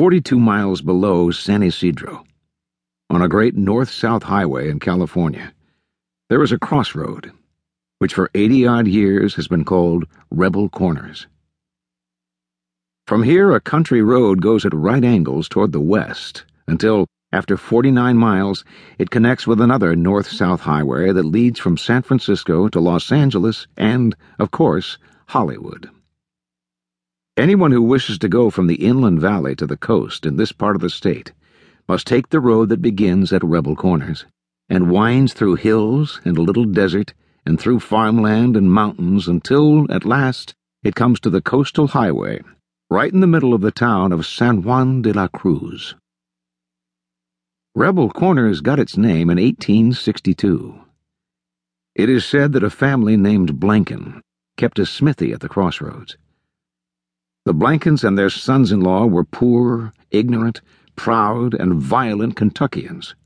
42 miles below San Ysidro, on a great north south highway in California, there is a crossroad, which for 80 odd years has been called Rebel Corners. From here, a country road goes at right angles toward the west until, after 49 miles, it connects with another north south highway that leads from San Francisco to Los Angeles and, of course, Hollywood. Anyone who wishes to go from the inland valley to the coast in this part of the state must take the road that begins at Rebel Corners and winds through hills and a little desert and through farmland and mountains until, at last, it comes to the coastal highway, right in the middle of the town of San Juan de la Cruz. Rebel Corners got its name in 1862. It is said that a family named Blanken kept a smithy at the crossroads. The Blankens and their sons in law were poor, ignorant, proud, and violent Kentuckians.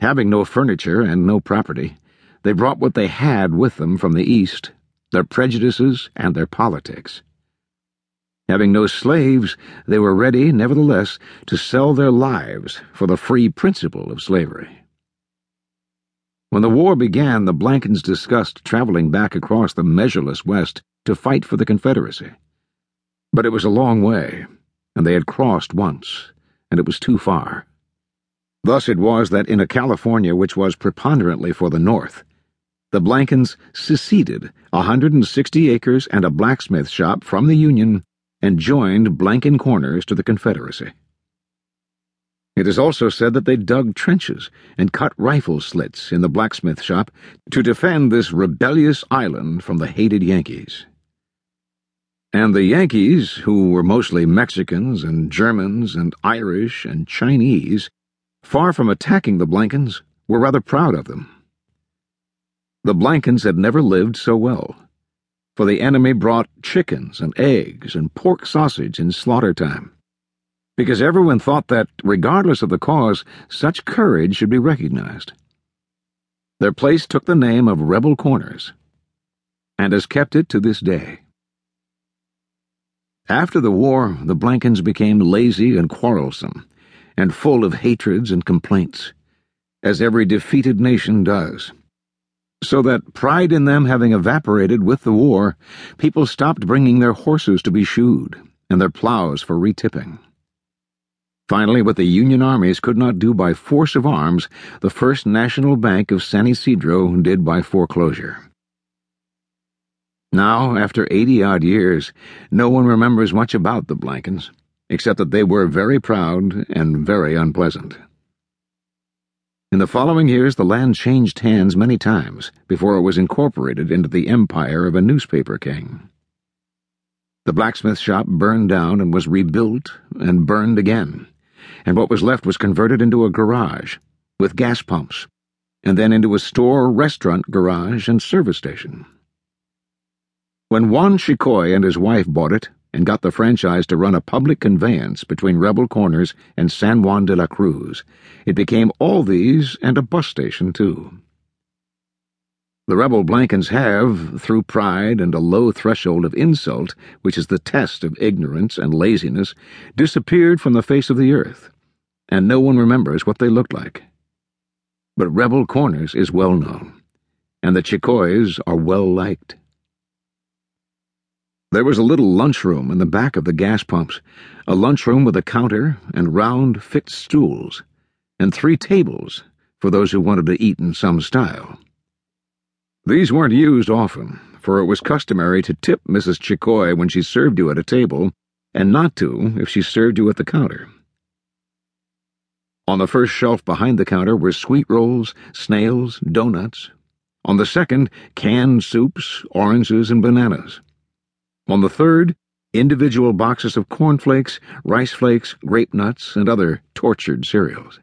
Having no furniture and no property, they brought what they had with them from the East their prejudices and their politics. Having no slaves, they were ready, nevertheless, to sell their lives for the free principle of slavery. When the war began, the Blankens discussed traveling back across the measureless West to fight for the Confederacy. But it was a long way, and they had crossed once, and it was too far. Thus it was that in a California which was preponderantly for the North, the Blankens seceded a 160 acres and a blacksmith shop from the Union and joined Blanken Corners to the Confederacy. It is also said that they dug trenches and cut rifle slits in the blacksmith shop to defend this rebellious island from the hated Yankees. And the Yankees, who were mostly Mexicans and Germans and Irish and Chinese, far from attacking the Blankens, were rather proud of them. The Blankens had never lived so well, for the enemy brought chickens and eggs and pork sausage in slaughter time, because everyone thought that, regardless of the cause, such courage should be recognized. Their place took the name of Rebel Corners, and has kept it to this day. After the war, the Blankens became lazy and quarrelsome, and full of hatreds and complaints, as every defeated nation does. So that, pride in them having evaporated with the war, people stopped bringing their horses to be shoed, and their plows for retipping. Finally, what the Union armies could not do by force of arms, the First National Bank of San Ysidro did by foreclosure. Now, after eighty odd years, no one remembers much about the Blankens, except that they were very proud and very unpleasant. In the following years, the land changed hands many times before it was incorporated into the empire of a newspaper king. The blacksmith shop burned down and was rebuilt and burned again, and what was left was converted into a garage with gas pumps, and then into a store, restaurant, garage, and service station. When Juan Chicoy and his wife bought it and got the franchise to run a public conveyance between Rebel Corners and San Juan de la Cruz, it became all these and a bus station, too. The rebel Blankens have, through pride and a low threshold of insult, which is the test of ignorance and laziness, disappeared from the face of the earth, and no one remembers what they looked like. But Rebel Corners is well known, and the Chicoys are well liked. There was a little lunchroom in the back of the gas pumps, a lunchroom with a counter and round, fixed stools, and three tables for those who wanted to eat in some style. These weren't used often, for it was customary to tip Mrs. Chicoy when she served you at a table, and not to if she served you at the counter. On the first shelf behind the counter were sweet rolls, snails, donuts. On the second, canned soups, oranges, and bananas. On the third, individual boxes of cornflakes, rice flakes, grape nuts, and other tortured cereals.